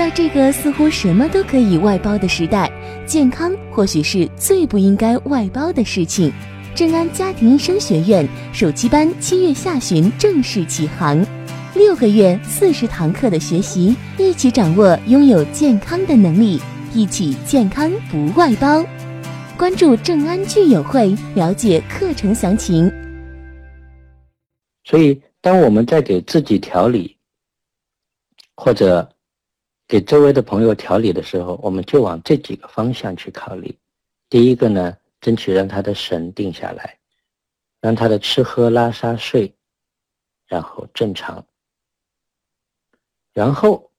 在这个似乎什么都可以外包的时代，健康或许是最不应该外包的事情。正安家庭医生学院暑期班七月下旬正式启航，六个月四十堂课的学习，一起掌握拥有健康的能力，一起健康不外包。关注正安聚友会，了解课程详情。所以，当我们在给自己调理，或者给周围的朋友调理的时候，我们就往这几个方向去考虑。第一个呢？争取让他的神定下来，让他的吃喝拉撒睡，然后正常。然后，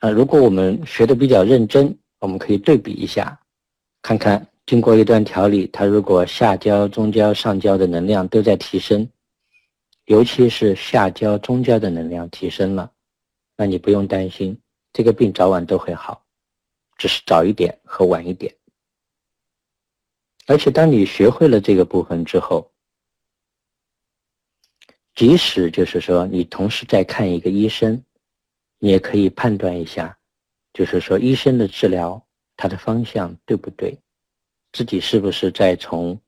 啊，如果我们学的比较认真，我们可以对比一下，看看经过一段调理，他如果下焦、中焦、上焦的能量都在提升，尤其是下焦、中焦的能量提升了，那你不用担心，这个病早晚都会好，只是早一点和晚一点。而且，当你学会了这个部分之后，即使就是说你同时在看一个医生，你也可以判断一下，就是说医生的治疗他的方向对不对，自己是不是在从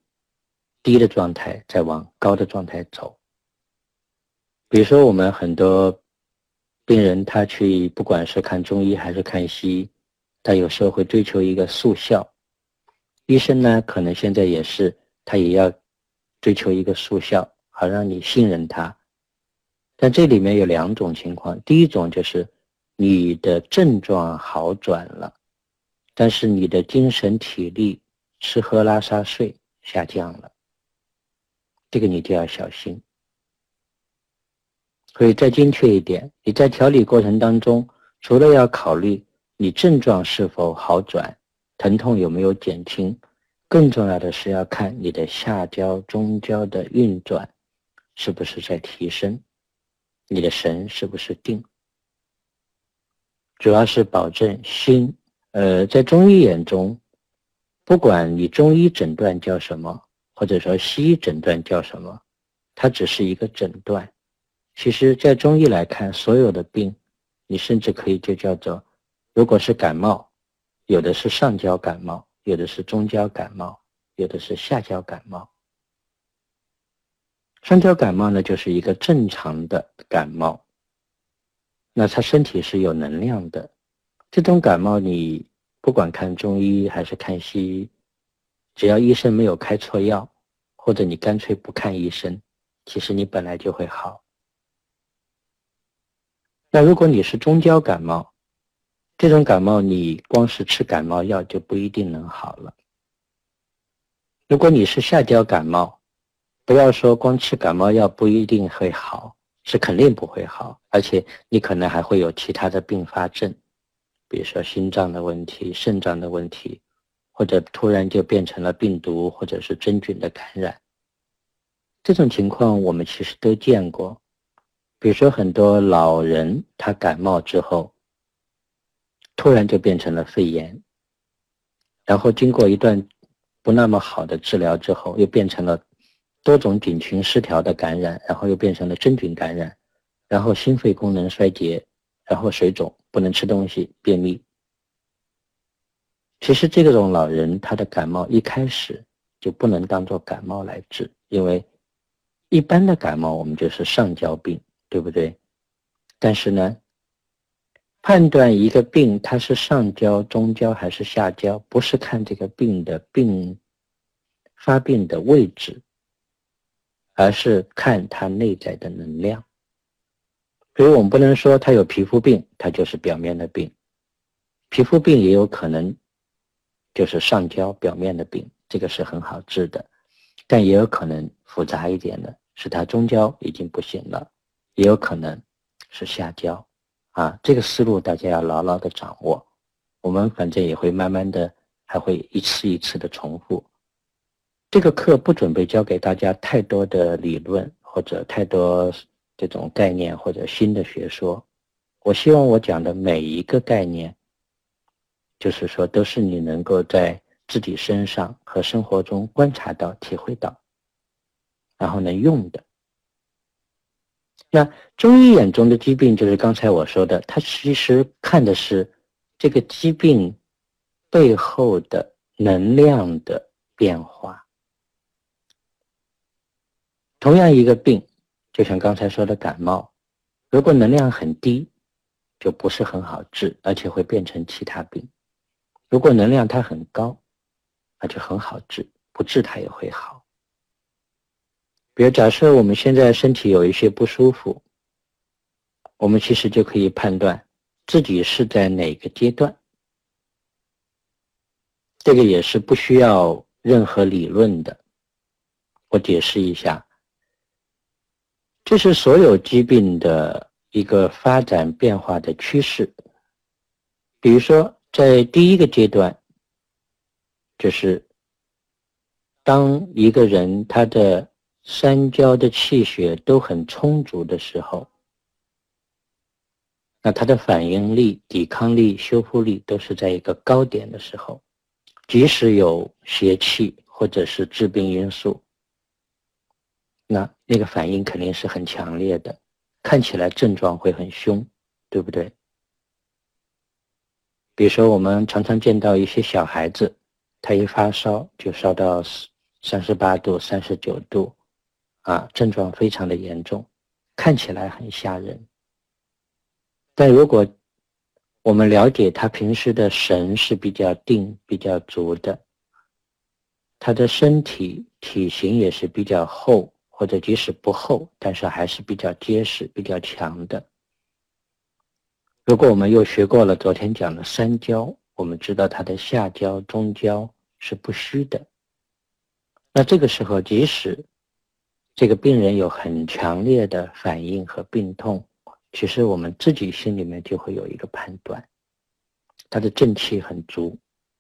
低的状态在往高的状态走。比如说，我们很多病人他去不管是看中医还是看西医，他有时候会追求一个速效。医生呢，可能现在也是，他也要追求一个速效，好让你信任他。但这里面有两种情况，第一种就是你的症状好转了，但是你的精神体力、吃喝拉撒睡下降了，这个你就要小心。所以再精确一点，你在调理过程当中，除了要考虑你症状是否好转。疼痛有没有减轻？更重要的是要看你的下焦、中焦的运转是不是在提升，你的神是不是定？主要是保证心。呃，在中医眼中，不管你中医诊断叫什么，或者说西医诊断叫什么，它只是一个诊断。其实，在中医来看，所有的病，你甚至可以就叫做，如果是感冒。有的是上焦感冒，有的是中焦感冒，有的是下焦感冒。上焦感冒呢，就是一个正常的感冒，那他身体是有能量的。这种感冒，你不管看中医还是看西医，只要医生没有开错药，或者你干脆不看医生，其实你本来就会好。那如果你是中焦感冒，这种感冒，你光是吃感冒药就不一定能好了。如果你是下焦感冒，不要说光吃感冒药不一定会好，是肯定不会好，而且你可能还会有其他的并发症，比如说心脏的问题、肾脏的问题，或者突然就变成了病毒或者是真菌的感染。这种情况我们其实都见过，比如说很多老人他感冒之后。突然就变成了肺炎，然后经过一段不那么好的治疗之后，又变成了多种菌群失调的感染，然后又变成了真菌感染，然后心肺功能衰竭，然后水肿，不能吃东西，便秘。其实这种老人他的感冒一开始就不能当做感冒来治，因为一般的感冒我们就是上焦病，对不对？但是呢？判断一个病它是上焦、中焦还是下焦，不是看这个病的病发病的位置，而是看它内在的能量。所以我们不能说它有皮肤病，它就是表面的病。皮肤病也有可能就是上焦表面的病，这个是很好治的，但也有可能复杂一点的，是它中焦已经不行了，也有可能是下焦。啊，这个思路大家要牢牢的掌握。我们反正也会慢慢的，还会一次一次的重复。这个课不准备教给大家太多的理论或者太多这种概念或者新的学说。我希望我讲的每一个概念，就是说都是你能够在自己身上和生活中观察到、体会到，然后能用的。那中医眼中的疾病，就是刚才我说的，它其实看的是这个疾病背后的能量的变化。同样一个病，就像刚才说的感冒，如果能量很低，就不是很好治，而且会变成其他病；如果能量它很高，那就很好治，不治它也会好。比如，假设我们现在身体有一些不舒服，我们其实就可以判断自己是在哪个阶段。这个也是不需要任何理论的。我解释一下，这是所有疾病的一个发展变化的趋势。比如说，在第一个阶段，就是当一个人他的三焦的气血都很充足的时候，那他的反应力、抵抗力、修复力都是在一个高点的时候，即使有邪气或者是致病因素，那那个反应肯定是很强烈的，看起来症状会很凶，对不对？比如说，我们常常见到一些小孩子，他一发烧就烧到三十八度、三十九度。啊，症状非常的严重，看起来很吓人。但如果我们了解他平时的神是比较定、比较足的，他的身体体型也是比较厚，或者即使不厚，但是还是比较结实、比较强的。如果我们又学过了昨天讲的三焦，我们知道他的下焦、中焦是不虚的，那这个时候即使这个病人有很强烈的反应和病痛，其实我们自己心里面就会有一个判断，他的正气很足，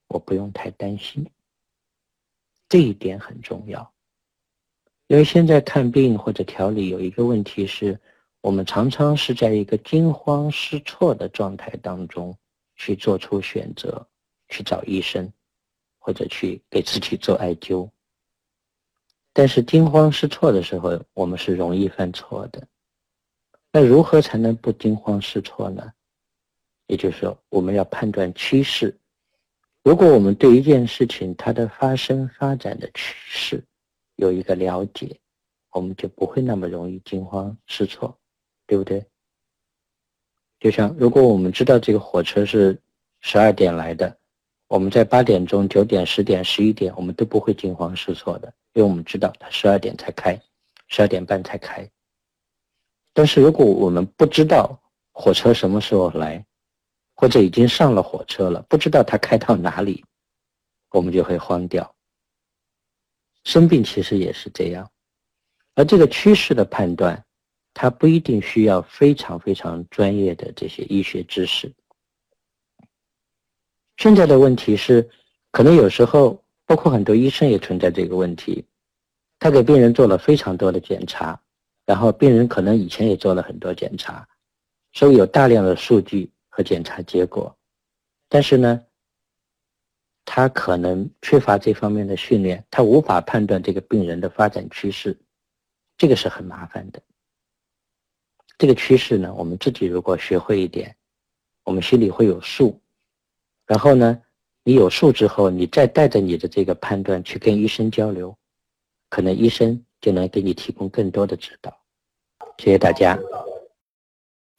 我不用太担心。这一点很重要，因为现在看病或者调理有一个问题是，我们常常是在一个惊慌失措的状态当中去做出选择，去找医生，或者去给自己做艾灸。但是惊慌失措的时候，我们是容易犯错的。那如何才能不惊慌失措呢？也就是说，我们要判断趋势。如果我们对一件事情它的发生发展的趋势有一个了解，我们就不会那么容易惊慌失措，对不对？就像如果我们知道这个火车是十二点来的，我们在八点钟、九点、十点、十一点，我们都不会惊慌失措的。因为我们知道它十二点才开，十二点半才开。但是如果我们不知道火车什么时候来，或者已经上了火车了，不知道它开到哪里，我们就会慌掉。生病其实也是这样，而这个趋势的判断，它不一定需要非常非常专业的这些医学知识。现在的问题是，可能有时候。包括很多医生也存在这个问题，他给病人做了非常多的检查，然后病人可能以前也做了很多检查，所以有大量的数据和检查结果，但是呢，他可能缺乏这方面的训练，他无法判断这个病人的发展趋势，这个是很麻烦的。这个趋势呢，我们自己如果学会一点，我们心里会有数，然后呢。你有数之后，你再带着你的这个判断去跟医生交流，可能医生就能给你提供更多的指导。谢谢大家。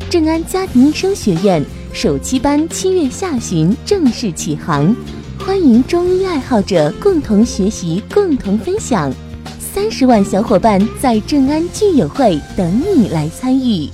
正安家庭医生学院首期班七月下旬正式启航，欢迎中医爱好者共同学习、共同分享。三十万小伙伴在正安聚友会等你来参与。